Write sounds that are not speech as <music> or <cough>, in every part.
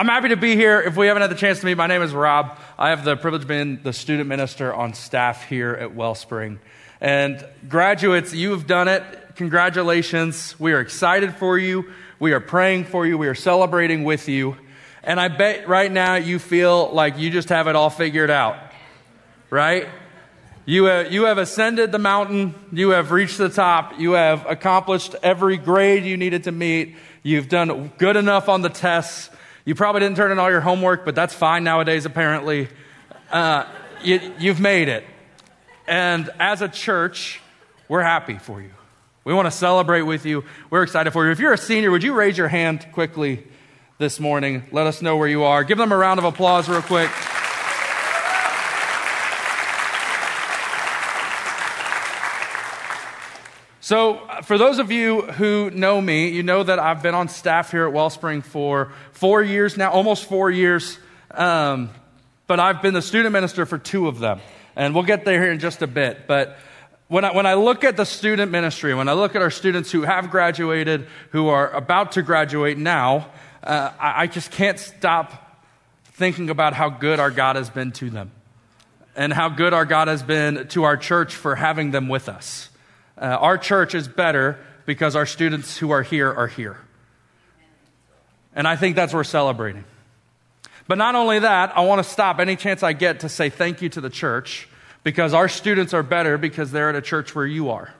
I'm happy to be here. If we haven't had the chance to meet, my name is Rob. I have the privilege of being the student minister on staff here at Wellspring. And graduates, you have done it. Congratulations. We are excited for you. We are praying for you. We are celebrating with you. And I bet right now you feel like you just have it all figured out, right? You have, you have ascended the mountain. You have reached the top. You have accomplished every grade you needed to meet. You've done good enough on the tests. You probably didn't turn in all your homework, but that's fine nowadays, apparently. Uh, you, you've made it. And as a church, we're happy for you. We want to celebrate with you. We're excited for you. If you're a senior, would you raise your hand quickly this morning? Let us know where you are. Give them a round of applause, real quick. So, for those of you who know me, you know that I've been on staff here at Wellspring for four years now, almost four years. Um, but I've been the student minister for two of them. And we'll get there here in just a bit. But when I, when I look at the student ministry, when I look at our students who have graduated, who are about to graduate now, uh, I, I just can't stop thinking about how good our God has been to them and how good our God has been to our church for having them with us. Uh, our church is better because our students who are here are here. And I think that's worth celebrating. But not only that, I want to stop any chance I get to say thank you to the church because our students are better because they're at a church where you are.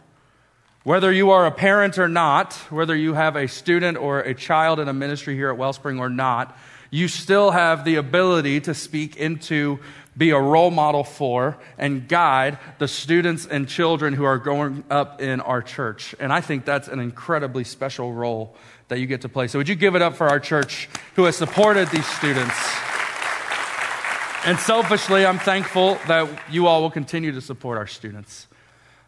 Whether you are a parent or not, whether you have a student or a child in a ministry here at Wellspring or not, you still have the ability to speak into be a role model for and guide the students and children who are growing up in our church. And I think that's an incredibly special role that you get to play. So, would you give it up for our church who has supported these students? And selfishly, I'm thankful that you all will continue to support our students.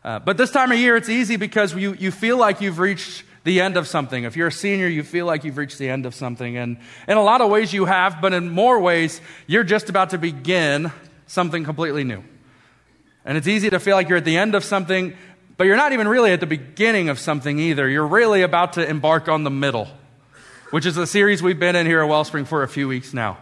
Uh, but this time of year, it's easy because you, you feel like you've reached the end of something. If you're a senior, you feel like you've reached the end of something. And in a lot of ways, you have, but in more ways, you're just about to begin something completely new. And it's easy to feel like you're at the end of something, but you're not even really at the beginning of something either. You're really about to embark on the middle, which is a series we've been in here at Wellspring for a few weeks now.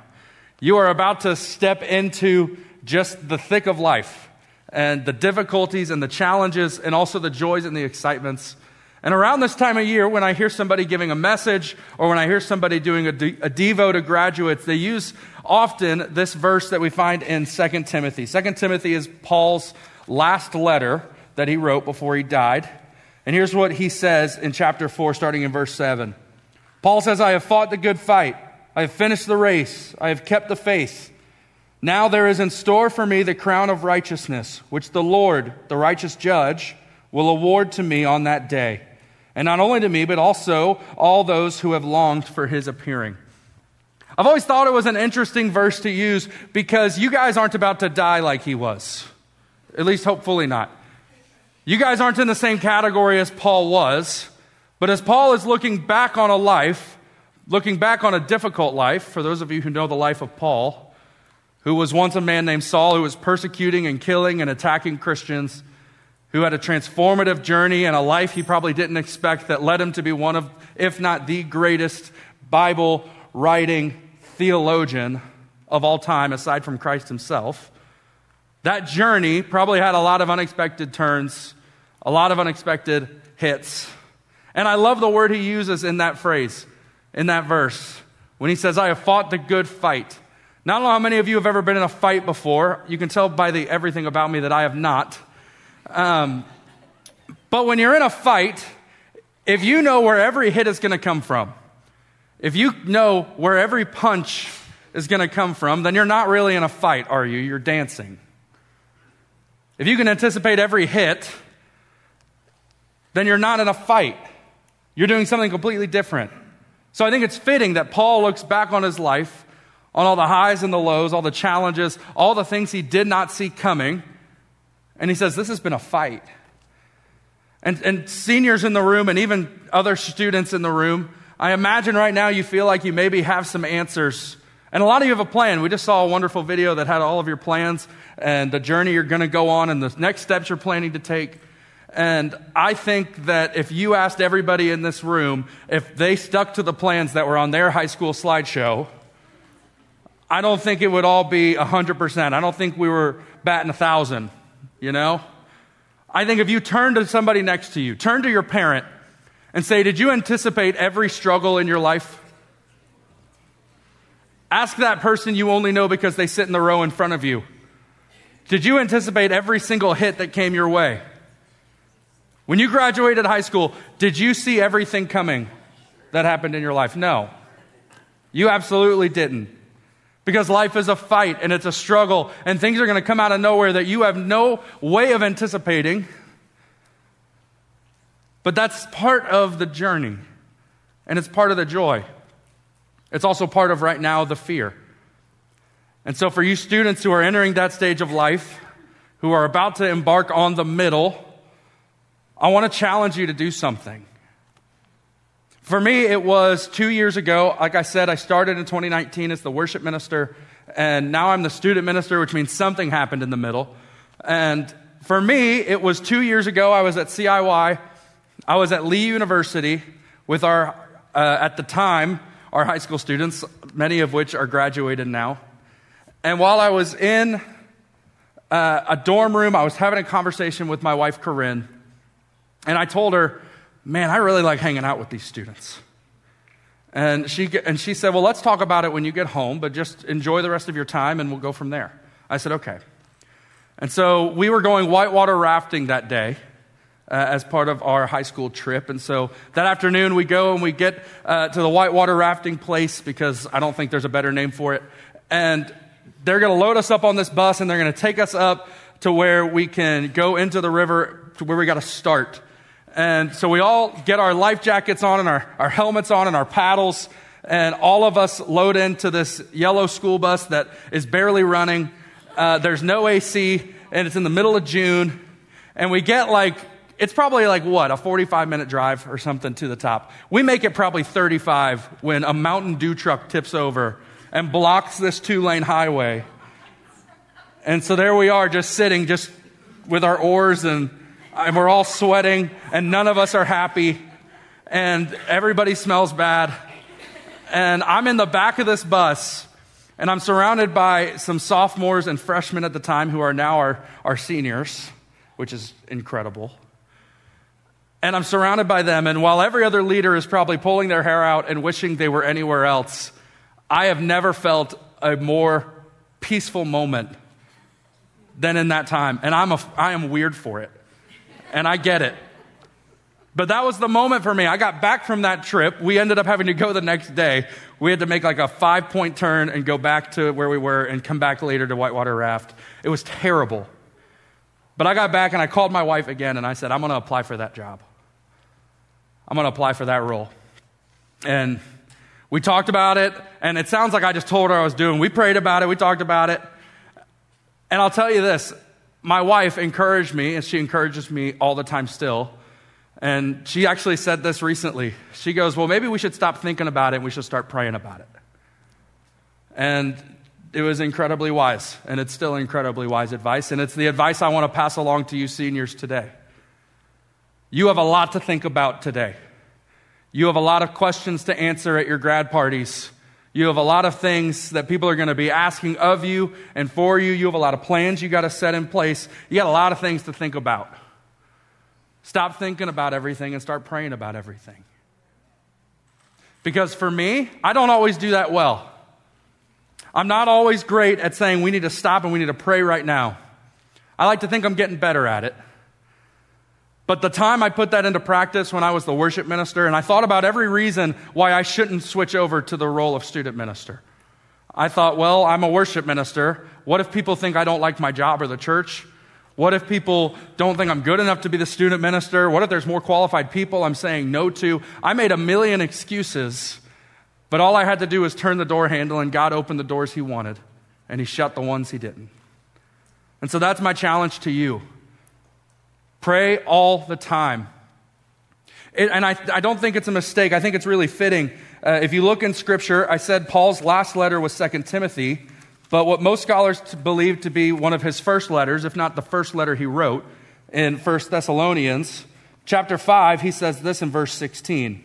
You are about to step into just the thick of life and the difficulties and the challenges and also the joys and the excitements and around this time of year, when I hear somebody giving a message or when I hear somebody doing a, de- a Devo to graduates, they use often this verse that we find in 2 Timothy. 2 Timothy is Paul's last letter that he wrote before he died. And here's what he says in chapter 4, starting in verse 7. Paul says, I have fought the good fight. I have finished the race. I have kept the faith. Now there is in store for me the crown of righteousness, which the Lord, the righteous judge, will award to me on that day and not only to me, but also all those who have longed for his appearing. I've always thought it was an interesting verse to use because you guys aren't about to die like he was. At least, hopefully, not. You guys aren't in the same category as Paul was, but as Paul is looking back on a life, looking back on a difficult life, for those of you who know the life of Paul, who was once a man named Saul who was persecuting and killing and attacking Christians who had a transformative journey and a life he probably didn't expect that led him to be one of, if not the greatest Bible writing theologian of all time, aside from Christ himself. That journey probably had a lot of unexpected turns, a lot of unexpected hits. And I love the word he uses in that phrase, in that verse, when he says, I have fought the good fight. Don't know how many of you have ever been in a fight before. You can tell by the everything about me that I have not. Um, but when you're in a fight, if you know where every hit is going to come from, if you know where every punch is going to come from, then you're not really in a fight, are you? You're dancing. If you can anticipate every hit, then you're not in a fight. You're doing something completely different. So I think it's fitting that Paul looks back on his life, on all the highs and the lows, all the challenges, all the things he did not see coming, and he says, This has been a fight. And, and seniors in the room, and even other students in the room, I imagine right now you feel like you maybe have some answers. And a lot of you have a plan. We just saw a wonderful video that had all of your plans and the journey you're going to go on and the next steps you're planning to take. And I think that if you asked everybody in this room if they stuck to the plans that were on their high school slideshow, I don't think it would all be 100%. I don't think we were batting a thousand, you know? I think if you turn to somebody next to you, turn to your parent and say, Did you anticipate every struggle in your life? Ask that person you only know because they sit in the row in front of you. Did you anticipate every single hit that came your way? When you graduated high school, did you see everything coming that happened in your life? No. You absolutely didn't. Because life is a fight and it's a struggle, and things are going to come out of nowhere that you have no way of anticipating. But that's part of the journey, and it's part of the joy. It's also part of right now the fear. And so, for you students who are entering that stage of life, who are about to embark on the middle, I want to challenge you to do something. For me, it was two years ago. Like I said, I started in 2019 as the worship minister, and now I'm the student minister, which means something happened in the middle. And for me, it was two years ago. I was at CIY. I was at Lee University with our, uh, at the time, our high school students, many of which are graduated now. And while I was in uh, a dorm room, I was having a conversation with my wife, Corinne, and I told her, Man, I really like hanging out with these students. And she, and she said, Well, let's talk about it when you get home, but just enjoy the rest of your time and we'll go from there. I said, Okay. And so we were going whitewater rafting that day. Uh, as part of our high school trip. And so that afternoon, we go and we get uh, to the whitewater rafting place because I don't think there's a better name for it. And they're going to load us up on this bus and they're going to take us up to where we can go into the river to where we got to start. And so we all get our life jackets on and our, our helmets on and our paddles. And all of us load into this yellow school bus that is barely running. Uh, there's no AC and it's in the middle of June. And we get like, it's probably like what, a 45 minute drive or something to the top. We make it probably 35 when a Mountain Dew truck tips over and blocks this two lane highway. And so there we are, just sitting, just with our oars, and, and we're all sweating, and none of us are happy, and everybody smells bad. And I'm in the back of this bus, and I'm surrounded by some sophomores and freshmen at the time who are now our, our seniors, which is incredible. And I'm surrounded by them, and while every other leader is probably pulling their hair out and wishing they were anywhere else, I have never felt a more peaceful moment than in that time. And I'm a, I am weird for it. And I get it. But that was the moment for me. I got back from that trip. We ended up having to go the next day. We had to make like a five point turn and go back to where we were and come back later to Whitewater Raft. It was terrible. But I got back and I called my wife again and I said, I'm going to apply for that job. I'm going to apply for that role. And we talked about it, and it sounds like I just told her I was doing. We prayed about it, we talked about it. And I'll tell you this my wife encouraged me, and she encourages me all the time still. And she actually said this recently. She goes, Well, maybe we should stop thinking about it and we should start praying about it. And it was incredibly wise, and it's still incredibly wise advice. And it's the advice I want to pass along to you seniors today. You have a lot to think about today. You have a lot of questions to answer at your grad parties. You have a lot of things that people are going to be asking of you and for you. You have a lot of plans you got to set in place. You got a lot of things to think about. Stop thinking about everything and start praying about everything. Because for me, I don't always do that well. I'm not always great at saying we need to stop and we need to pray right now. I like to think I'm getting better at it. But the time I put that into practice when I was the worship minister, and I thought about every reason why I shouldn't switch over to the role of student minister. I thought, well, I'm a worship minister. What if people think I don't like my job or the church? What if people don't think I'm good enough to be the student minister? What if there's more qualified people I'm saying no to? I made a million excuses, but all I had to do was turn the door handle, and God opened the doors He wanted, and He shut the ones He didn't. And so that's my challenge to you. Pray all the time. It, and I, I, don't think it's a mistake. I think it's really fitting. Uh, if you look in Scripture, I said Paul's last letter was 2 Timothy, but what most scholars believe to be one of his first letters, if not the first letter he wrote, in 1 Thessalonians chapter 5, he says this in verse 16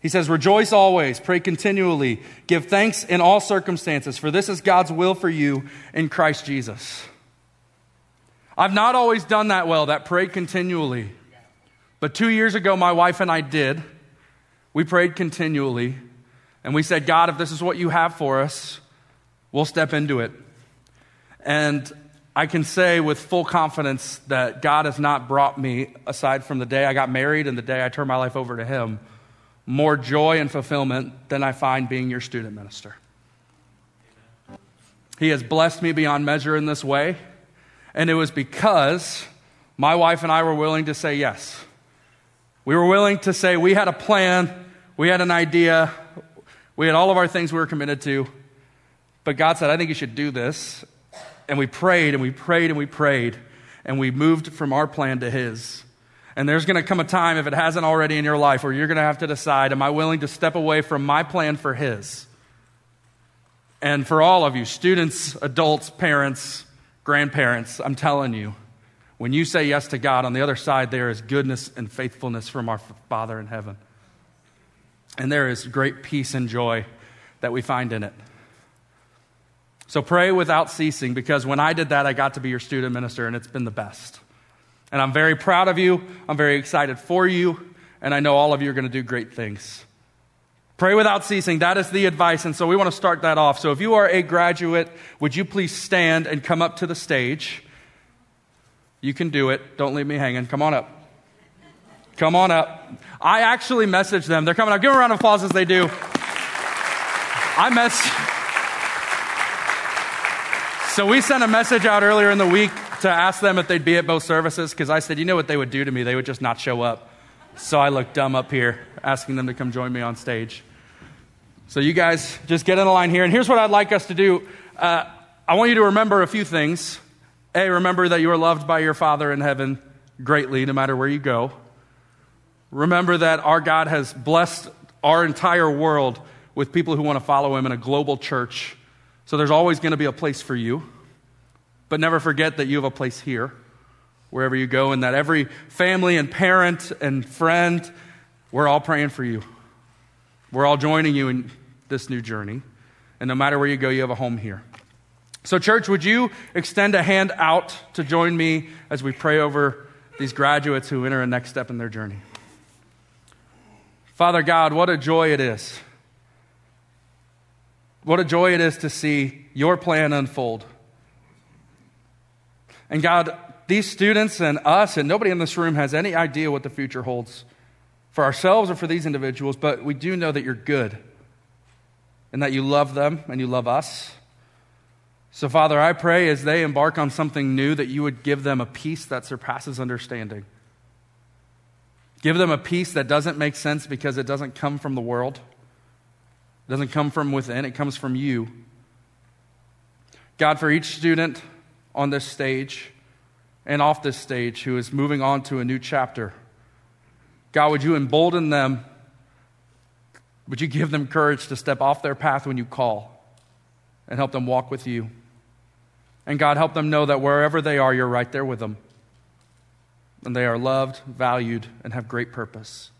He says, Rejoice always, pray continually, give thanks in all circumstances, for this is God's will for you in Christ Jesus. I've not always done that well, that prayed continually. But two years ago, my wife and I did. We prayed continually, and we said, God, if this is what you have for us, we'll step into it. And I can say with full confidence that God has not brought me, aside from the day I got married and the day I turned my life over to Him, more joy and fulfillment than I find being your student minister. He has blessed me beyond measure in this way, and it was because my wife and I were willing to say yes. We were willing to say we had a plan, we had an idea, we had all of our things we were committed to, but God said, I think you should do this. And we prayed and we prayed and we prayed, and we moved from our plan to His. And there's going to come a time, if it hasn't already in your life, where you're going to have to decide Am I willing to step away from my plan for His? And for all of you, students, adults, parents, grandparents, I'm telling you, when you say yes to God, on the other side, there is goodness and faithfulness from our Father in heaven. And there is great peace and joy that we find in it. So pray without ceasing because when I did that, I got to be your student minister and it's been the best. And I'm very proud of you. I'm very excited for you. And I know all of you are going to do great things. Pray without ceasing. That is the advice. And so we want to start that off. So if you are a graduate, would you please stand and come up to the stage? You can do it. Don't leave me hanging. Come on up. Come on up. I actually messaged them. They're coming up. Give them a round of applause as they do. I messaged. So we sent a message out earlier in the week to ask them if they'd be at both services because I said, you know what they would do to me? They would just not show up. So I looked dumb up here asking them to come join me on stage. So you guys just get in the line here. And here's what I'd like us to do uh, I want you to remember a few things. A, remember that you are loved by your Father in heaven greatly, no matter where you go. Remember that our God has blessed our entire world with people who want to follow Him in a global church so there's always going to be a place for you. But never forget that you have a place here, wherever you go, and that every family and parent and friend, we're all praying for you. We're all joining you in this new journey. And no matter where you go, you have a home here. So, church, would you extend a hand out to join me as we pray over these graduates who enter a next step in their journey? Father God, what a joy it is what a joy it is to see your plan unfold. And God, these students and us, and nobody in this room has any idea what the future holds for ourselves or for these individuals, but we do know that you're good and that you love them and you love us. So, Father, I pray as they embark on something new that you would give them a peace that surpasses understanding. Give them a peace that doesn't make sense because it doesn't come from the world. It doesn't come from within, it comes from you. God, for each student on this stage and off this stage who is moving on to a new chapter, God, would you embolden them? Would you give them courage to step off their path when you call and help them walk with you? And God, help them know that wherever they are, you're right there with them. And they are loved, valued, and have great purpose.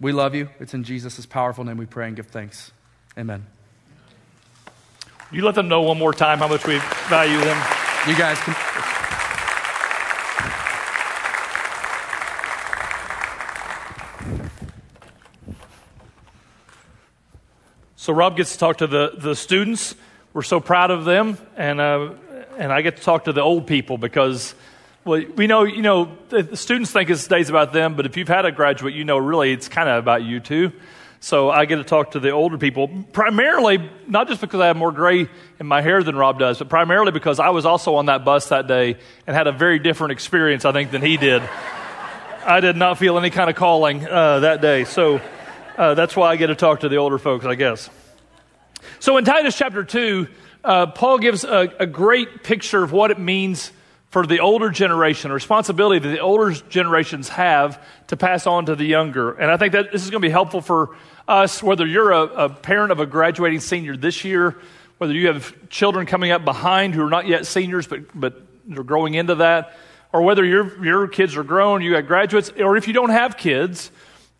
We love you. It's in Jesus' powerful name we pray and give thanks. Amen. You let them know one more time how much we value them. You guys can. So Rob gets to talk to the, the students. We're so proud of them, and uh, and I get to talk to the old people because well, we know, you know, the students think this day's about them, but if you've had a graduate, you know really it's kind of about you too. So I get to talk to the older people, primarily, not just because I have more gray in my hair than Rob does, but primarily because I was also on that bus that day and had a very different experience, I think, than he did. I did not feel any kind of calling uh, that day. So uh, that's why I get to talk to the older folks, I guess. So in Titus chapter 2, uh, Paul gives a, a great picture of what it means for the older generation, a responsibility that the older generations have to pass on to the younger. And I think that this is going to be helpful for us, whether you're a, a parent of a graduating senior this year, whether you have children coming up behind who are not yet seniors but, but are growing into that, or whether your, your kids are grown, you have graduates, or if you don't have kids,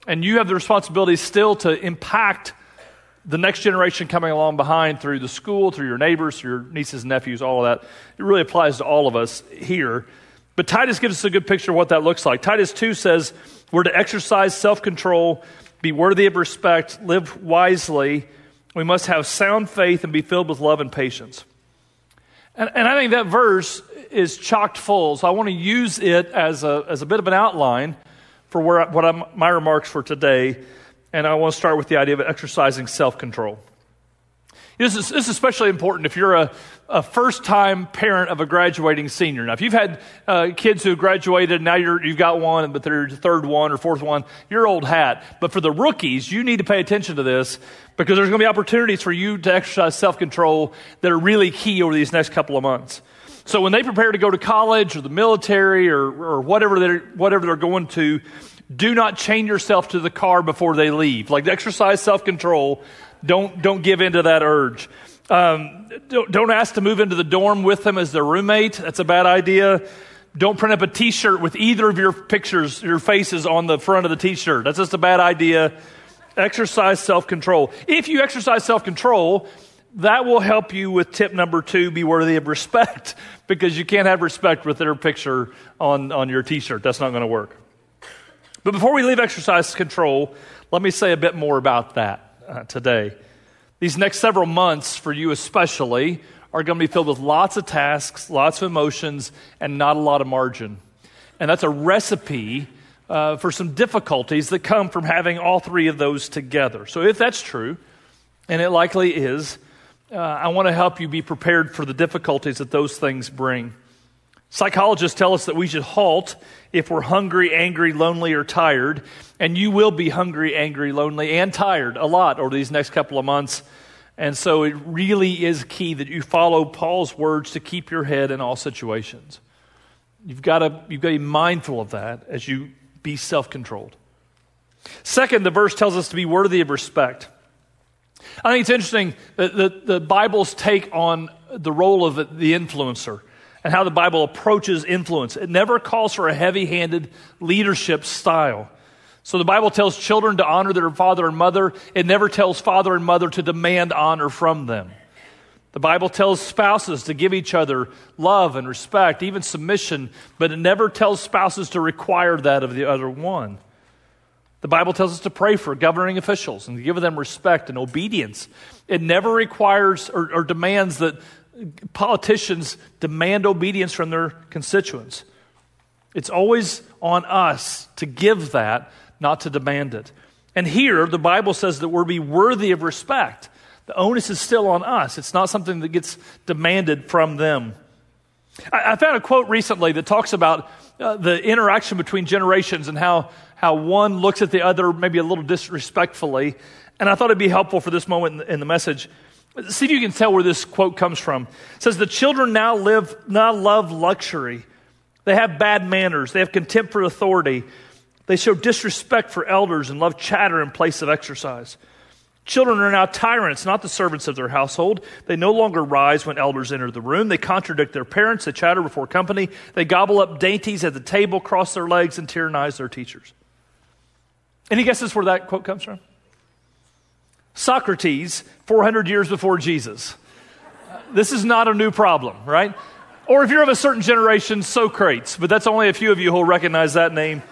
And you have the responsibility still to impact the next generation coming along behind through the school, through your neighbors, through your nieces and nephews, all of that. It really applies to all of us here. But Titus gives us a good picture of what that looks like. Titus 2 says we're to exercise self control, be worthy of respect, live wisely. We must have sound faith and be filled with love and patience. And, and I think that verse is chocked full, so I want to use it as a, as a bit of an outline for where, what I'm, my remarks for today. And I want to start with the idea of exercising self control. This is, this is, especially important if you're a, a first time parent of a graduating senior. Now, if you've had uh, kids who graduated, now you have got one, but they're the third one or fourth one, you're old hat. But for the rookies, you need to pay attention to this because there's going to be opportunities for you to exercise self control that are really key over these next couple of months. So when they prepare to go to college or the military or, or whatever, they're, whatever they're going to, do not chain yourself to the car before they leave. Like exercise self control. Don't, don't give in to that urge. Um, don't, don't ask to move into the dorm with them as their roommate. That's a bad idea. Don't print up a t shirt with either of your pictures, your faces on the front of the t shirt. That's just a bad idea. Exercise self control. If you exercise self control, that will help you with tip number two be worthy of respect <laughs> because you can't have respect with their picture on, on your t shirt. That's not going to work. But before we leave exercise control, let me say a bit more about that uh, today. These next several months, for you especially, are going to be filled with lots of tasks, lots of emotions, and not a lot of margin. And that's a recipe uh, for some difficulties that come from having all three of those together. So, if that's true, and it likely is, uh, I want to help you be prepared for the difficulties that those things bring. Psychologists tell us that we should halt if we're hungry, angry, lonely, or tired. And you will be hungry, angry, lonely, and tired a lot over these next couple of months. And so it really is key that you follow Paul's words to keep your head in all situations. You've got to, you've got to be mindful of that as you be self controlled. Second, the verse tells us to be worthy of respect. I think it's interesting that the, the Bible's take on the role of the influencer and how the Bible approaches influence. It never calls for a heavy handed leadership style. So the Bible tells children to honor their father and mother. It never tells father and mother to demand honor from them. The Bible tells spouses to give each other love and respect, even submission, but it never tells spouses to require that of the other one. The Bible tells us to pray for governing officials and to give them respect and obedience. It never requires or, or demands that politicians demand obedience from their constituents. It's always on us to give that, not to demand it. And here, the Bible says that we're be worthy of respect. The onus is still on us. It's not something that gets demanded from them. I, I found a quote recently that talks about uh, the interaction between generations and how, how one looks at the other maybe a little disrespectfully. And I thought it'd be helpful for this moment in the, message See if you can tell where this quote comes from. It says, The children now live, now love luxury. They have bad manners. They have contempt for authority. They show disrespect for elders and love chatter in place of exercise. Children are now tyrants, not the servants of their household. They no longer rise when elders enter the room. They contradict their parents. They chatter before company. They gobble up dainties at the table, cross their legs, and tyrannize their teachers. Any guesses where that quote comes from? Socrates, 400 years before Jesus. This is not a new problem, right? Or if you're of a certain generation, Socrates, but that's only a few of you who will recognize that name.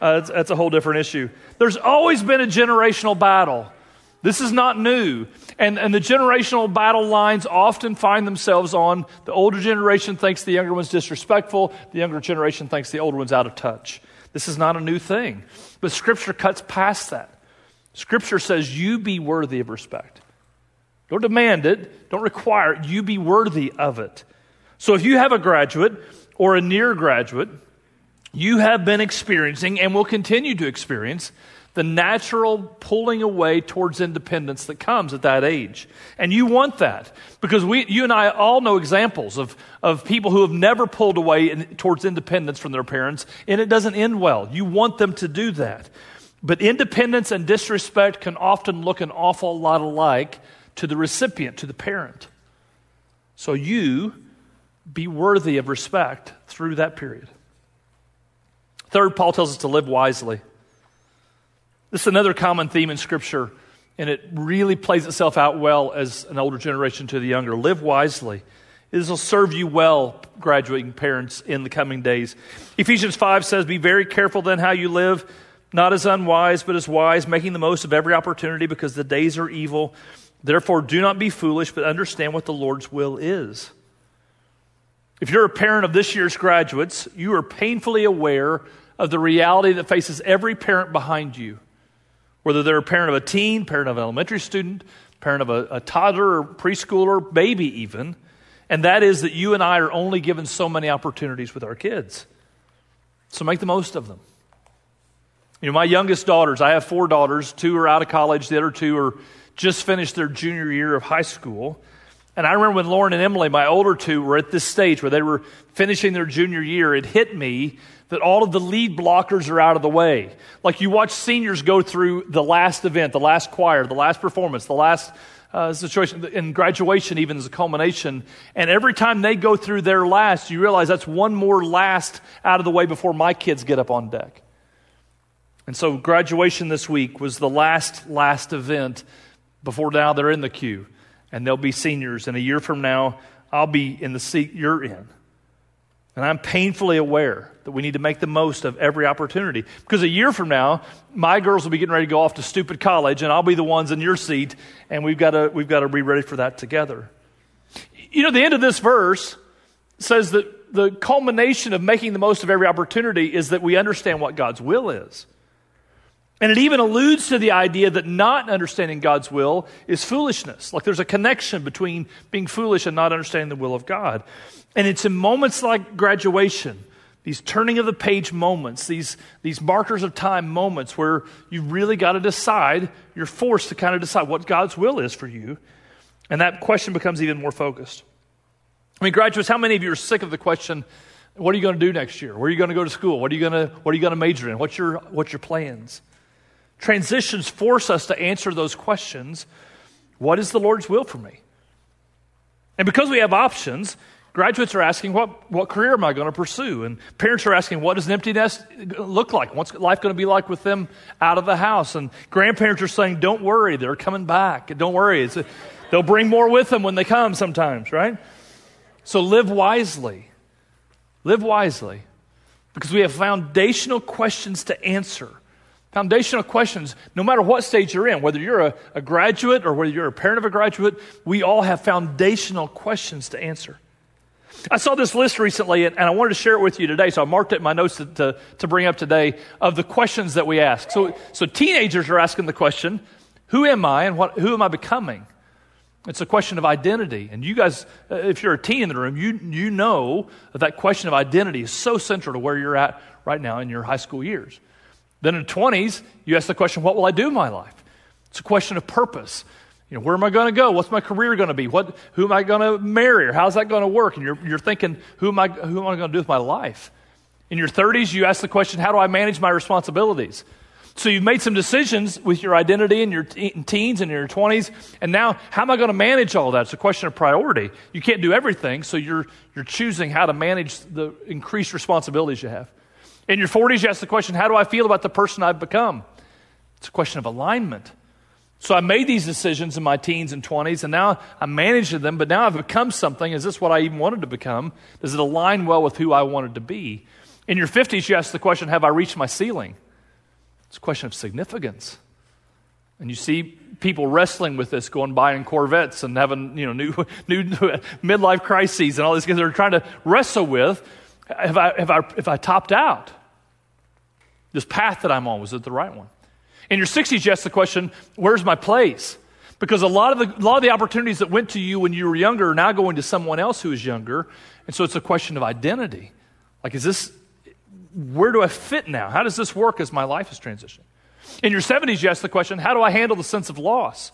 Uh, that's, that's a whole different issue. There's always been a generational battle. This is not new. And, and the generational battle lines often find themselves on the older generation thinks the younger one's disrespectful, the younger generation thinks the older one's out of touch. This is not a new thing. But Scripture cuts past that. Scripture says you be worthy of respect. Don't demand it, don't require it. You be worthy of it. So if you have a graduate or a near graduate, you have been experiencing and will continue to experience the natural pulling away towards independence that comes at that age. And you want that because we, you and I all know examples of, of people who have never pulled away in, towards independence from their parents, and it doesn't end well. You want them to do that. But independence and disrespect can often look an awful lot alike to the recipient, to the parent. So you be worthy of respect through that period. Third, Paul tells us to live wisely. This is another common theme in Scripture, and it really plays itself out well as an older generation to the younger. Live wisely. This will serve you well, graduating parents, in the coming days. Ephesians 5 says, Be very careful then how you live, not as unwise, but as wise, making the most of every opportunity because the days are evil. Therefore, do not be foolish, but understand what the Lord's will is. If you're a parent of this year's graduates, you are painfully aware of the reality that faces every parent behind you. Whether they're a parent of a teen, parent of an elementary student, parent of a, a toddler or preschooler, baby even, and that is that you and I are only given so many opportunities with our kids. So make the most of them. You know, my youngest daughters, I have four daughters, two are out of college, the other two are just finished their junior year of high school. And I remember when Lauren and Emily, my older two, were at this stage where they were finishing their junior year, it hit me that all of the lead blockers are out of the way. Like you watch seniors go through the last event, the last choir, the last performance, the last uh, situation, in graduation, even as a culmination. And every time they go through their last, you realize that's one more last out of the way before my kids get up on deck. And so graduation this week was the last, last event before now they're in the queue and they'll be seniors. And a year from now, I'll be in the seat you're in. And I'm painfully aware that we need to make the most of every opportunity. Because a year from now, my girls will be getting ready to go off to stupid college, and I'll be the ones in your seat, and we've got to, we've got to be ready for that together. You know, the end of this verse says that the culmination of making the most of every opportunity is that we understand what God's will is. And it even alludes to the idea that not understanding God's will is foolishness. Like there's a connection between being foolish and not understanding the will of God. And it's in moments like graduation, these turning of the page moments, these, these markers of time moments where you really got to decide, you're forced to kind of decide what God's will is for you. And that question becomes even more focused. I mean, graduates, how many of you are sick of the question, what are you going to do next year? Where are you going to go to school? What are you going to, what are you going to major in? What's your, what's your plans? Transitions force us to answer those questions What is the Lord's will for me? And because we have options, graduates are asking, What, what career am I going to pursue? And parents are asking, What does an empty nest look like? What's life going to be like with them out of the house? And grandparents are saying, Don't worry, they're coming back. Don't worry. A, they'll bring more with them when they come sometimes, right? So live wisely. Live wisely because we have foundational questions to answer Foundational questions, no matter what stage you're in, whether you're a, a, graduate or whether you're a parent of a graduate, we all have foundational questions to answer. I saw this list recently and, and I wanted to share it with you today, so I marked it in my notes to, to, to bring up today of the questions that we ask. So, so teenagers are asking the question, who am I and what, who am I becoming? It's a question of identity. And you guys, uh, if you're a teen in the room, you, you know that that question of identity is so central to where you're at right now in your high school years. Then in the 20s, you ask the question, what will I do in my life? It's a question of purpose. You know, where am I going to go? What's my career going to be? What, who am I going to marry? Or how's that going to work? And you're, you're thinking, who am, I, who am I going to do with my life? In your 30s, you ask the question, how do I manage my responsibilities? So you've made some decisions with your identity in your teens and in your 20s, and now how am I going to manage all that? It's a question of priority. You can't do everything, so you're, you're choosing how to manage the increased responsibilities you have. In your 40s, you ask the question, How do I feel about the person I've become? It's a question of alignment. So I made these decisions in my teens and 20s, and now I'm managing them, but now I've become something. Is this what I even wanted to become? Does it align well with who I wanted to be? In your 50s, you ask the question, Have I reached my ceiling? It's a question of significance. And you see people wrestling with this, going buying Corvettes and having you know new, <laughs> new midlife crises and all these things they're trying to wrestle with. Have I, have I, have I topped out? This path that I'm on, was it the right one? In your 60s, you ask the question, where's my place? Because a lot, of the, a lot of the opportunities that went to you when you were younger are now going to someone else who is younger. And so it's a question of identity. Like, is this, where do I fit now? How does this work as my life is transitioning? In your 70s, you ask the question, how do I handle the sense of loss?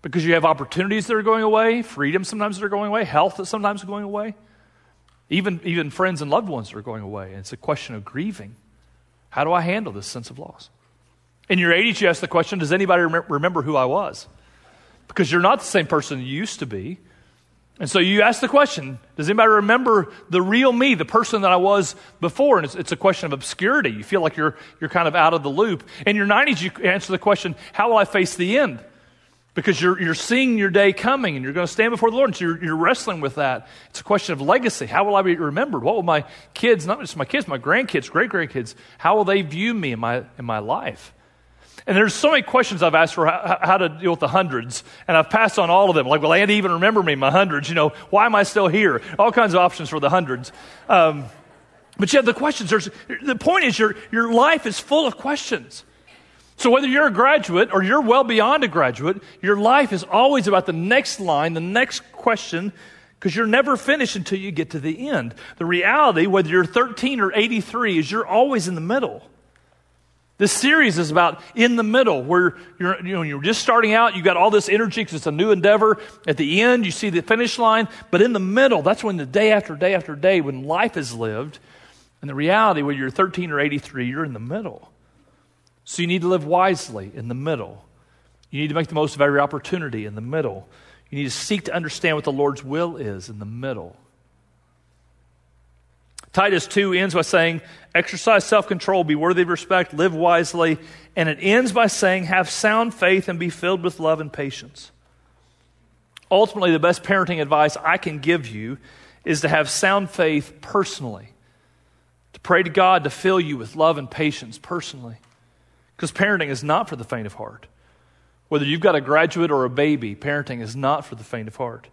Because you have opportunities that are going away, freedom sometimes that are going away, health that sometimes are going away. Even, even friends and loved ones that are going away. And it's a question of grieving. How do I handle this sense of loss? In your 80s, you ask the question Does anybody rem- remember who I was? Because you're not the same person you used to be. And so you ask the question Does anybody remember the real me, the person that I was before? And it's, it's, a question of obscurity. You feel like you're, you're kind of out of the loop. In your 90s, you answer the question How will I face the end? Because you're, you're seeing your day coming and you're going to stand before the Lord. And so you're, you're wrestling with that. It's a question of legacy. How will I be remembered? What will my kids, not just my kids, my grandkids, great grandkids, how will they view me in my, in my life? And there's so many questions I've asked for how, how, to deal with the hundreds, and I've passed on all of them. Like, will Andy even remember me, my hundreds? You know, why am I still here? All kinds of options for the hundreds. Um, but you have the questions. There's, the point is, your, your life is full of questions. So whether you're a graduate or you're well beyond a graduate, your life is always about the next line, the next question, because you're never finished until you get to the end. The reality, whether you're 13 or 83, is you're always in the middle. This series is about in the middle, where you're, you know, you're just starting out, you got all this energy because it's a new endeavor. At the end, you see the finish line. But in the middle, that's when the day after day after day, when life is lived, and the reality, whether you're 13 or 83, you're in the middle. So you need to live wisely in the middle. You need to make the most of every opportunity in the middle. You need to seek to understand what the Lord's will is in the middle. Titus 2 ends by saying, Exercise self control, be worthy of respect, live wisely. And it ends by saying, Have sound faith and be filled with love and patience. Ultimately, the best parenting advice I can give you is to have sound faith personally, to pray to God to fill you with love and patience personally. Because parenting is not for the faint of heart. Whether you've got a graduate or a baby, parenting is not for the faint of heart.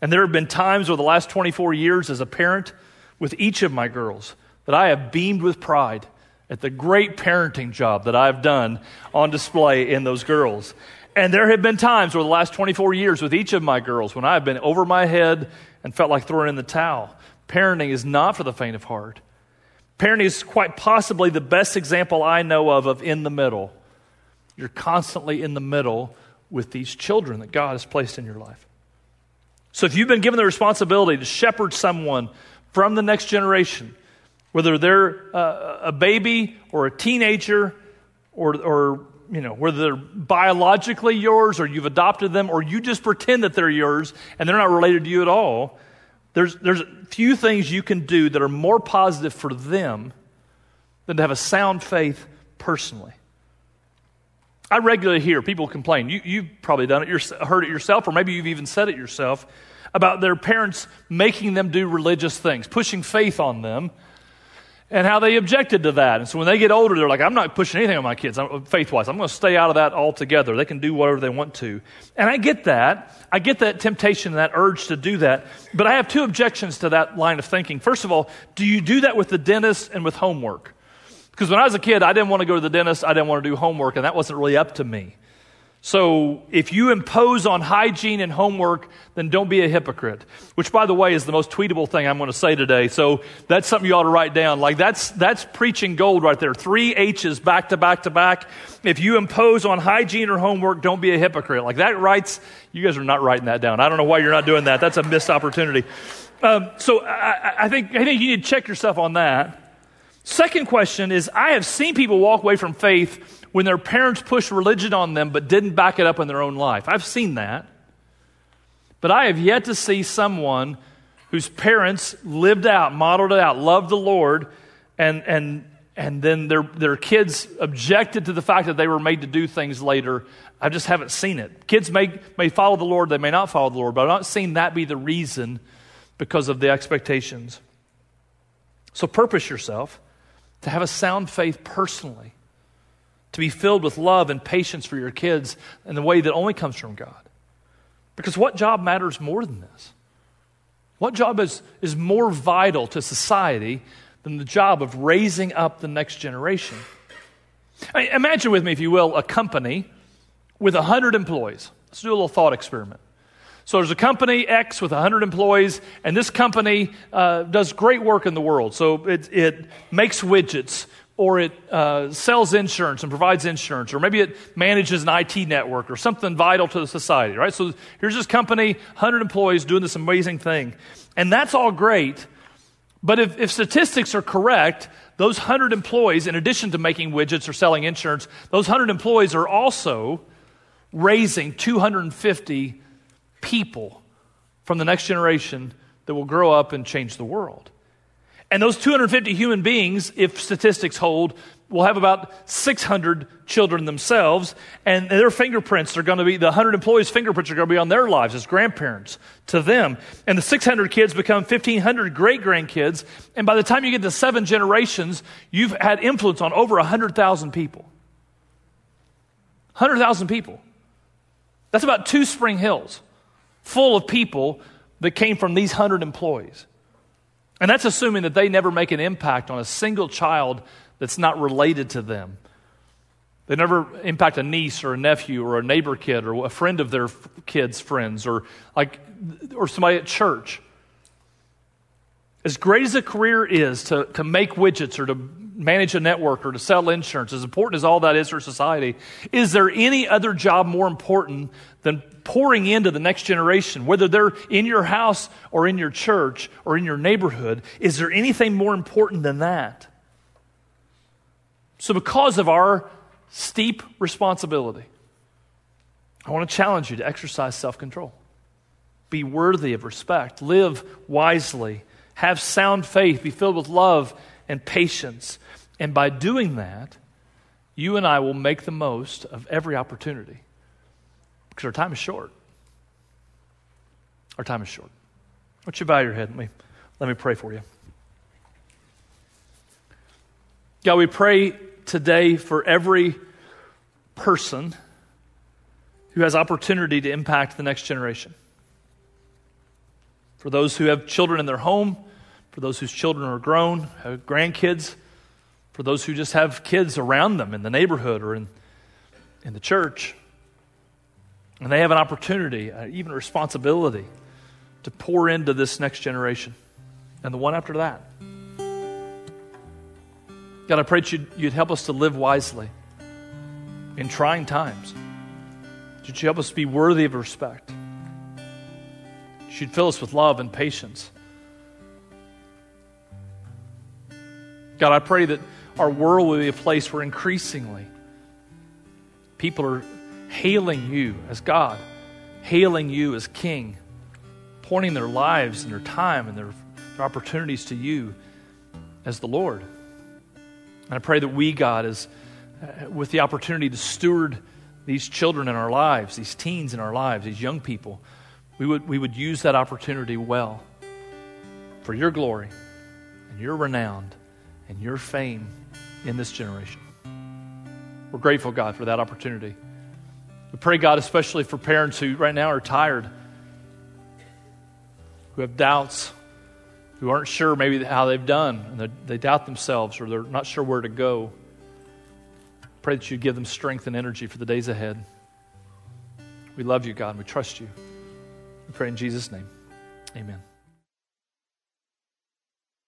And there have been times over the last 24 years as a parent with each of my girls that I have beamed with pride at the great parenting job that I've done on display in those girls. And there have been times over the last 24 years with each of my girls when I've been over my head and felt like throwing in the towel. Parenting is not for the faint of heart. Parenting is quite possibly the best example I know of of in the middle. You're constantly in the middle with these children that God has placed in your life. So if you've been given the responsibility to shepherd someone from the next generation, whether they're uh, a baby or a teenager or, or you know, whether they're biologically yours or you've adopted them or you just pretend that they're yours and they're not related to you at all, there's, there's few things you can do that are more positive for them than to have a sound faith personally. I regularly hear people complain. You, you've probably done it, heard it yourself, or maybe you've even said it yourself about their parents making them do religious things, pushing faith on them, and how they objected to that. And so when they get older, they're like, I'm not pushing anything on my kids faith wise. I'm going to stay out of that altogether. They can do whatever they want to. And I get that. I get that temptation and that urge to do that. But I have two objections to that line of thinking. First of all, do you do that with the dentist and with homework? Because when I was a kid, I didn't want to go to the dentist, I didn't want to do homework, and that wasn't really up to me. So if you impose on hygiene and homework, then don't be a hypocrite. Which, by the way, is the most tweetable thing I'm going to say today. So that's something you ought to write down. Like that's, that's preaching gold right there. Three H's back to back to back. If you impose on hygiene or homework, don't be a hypocrite. Like that writes, you guys are not writing that down. I don't know why you're not doing that. That's a missed opportunity. Um, so I, I, think, I think you need to check yourself on that. Second question is I have seen people walk away from faith when their parents pushed religion on them but didn't back it up in their own life. I've seen that. But I have yet to see someone whose parents lived out, modeled it out, loved the Lord, and, and, and then their, their kids objected to the fact that they were made to do things later. I just haven't seen it. Kids may, may follow the Lord, they may not follow the Lord, but I've not seen that be the reason because of the expectations. So purpose yourself to have a sound faith personally to be filled with love and patience for your kids in the way that only comes from God. Because what job matters more than this? What job is, is more vital to society than the job of raising up the next generation? I mean, imagine with me, if you will, a company with 100 employees. Let's do a little thought experiment. So there's a company X with 100 employees, and this company uh, does great work in the world. So it, it makes widgets or it uh, sells insurance and provides insurance, or maybe it manages an IT network or something vital to the society, right? So here's this company, 100 employees doing this amazing thing. And that's all great. But if, if statistics are correct, those 100 employees, in addition to making widgets or selling insurance, those 100 employees are also raising 250 people from the next generation that will grow up and change the world. And those 250 human beings, if statistics hold, will have about 600 children themselves, and their fingerprints are going to be, the 100 employees' fingerprints are going to be on their lives as grandparents to them. And the 600 kids become 1,500 great grandkids, and by the time you get to seven generations, you've had influence on over 100,000 people. 100,000 people. That's about two Spring Hills full of people that came from these 100 employees. And that's assuming that they never make an impact on a single child that's not related to them. They never impact a niece or a nephew or a neighbor kid or a friend of their kids' friends or like or somebody at church. As great as a career is to, to make widgets or to manage a network or to sell insurance, as important as all that is for society, is there any other job more important than pouring into the next generation, whether they're in your house or in your church or in your neighborhood? Is there anything more important than that? So, because of our steep responsibility, I want to challenge you to exercise self control. Be worthy of respect. Live wisely. Have sound faith. Be filled with love and patience. And by doing that, you and I will make the most of every opportunity because our time is short. Our time is short. Why don't you bow your head? Let me, let me pray for you. God, we pray today for every person who has opportunity to impact the next generation. For those who have children in their home, for those whose children are grown, have grandkids, for those who just have kids around them in the neighborhood or in, in the church. And they have an opportunity, uh, even a responsibility, to pour into this next generation and the one after that. God, I pray that you'd, you'd help us to live wisely in trying times. That you help us be worthy of respect. You'd fill us with love and patience. God, I pray that our world will be a place where increasingly people are hailing you as God, hailing you as King, pointing their lives and their time and their, their opportunities to you as the Lord. And I pray that we, God, is uh, with the opportunity to steward these children in our lives, these teens in our lives, these young people, we would, we would use that opportunity well for your glory and your renown and your fame in this generation. We're grateful, God, for that opportunity. We pray, God, especially for parents who right now are tired, who have doubts, who aren't sure maybe how they've done, and they, doubt themselves or they're not sure where to go. Pray that you give them strength and energy for the days ahead. We love you, God, and we trust you. We pray in Jesus' name. Amen.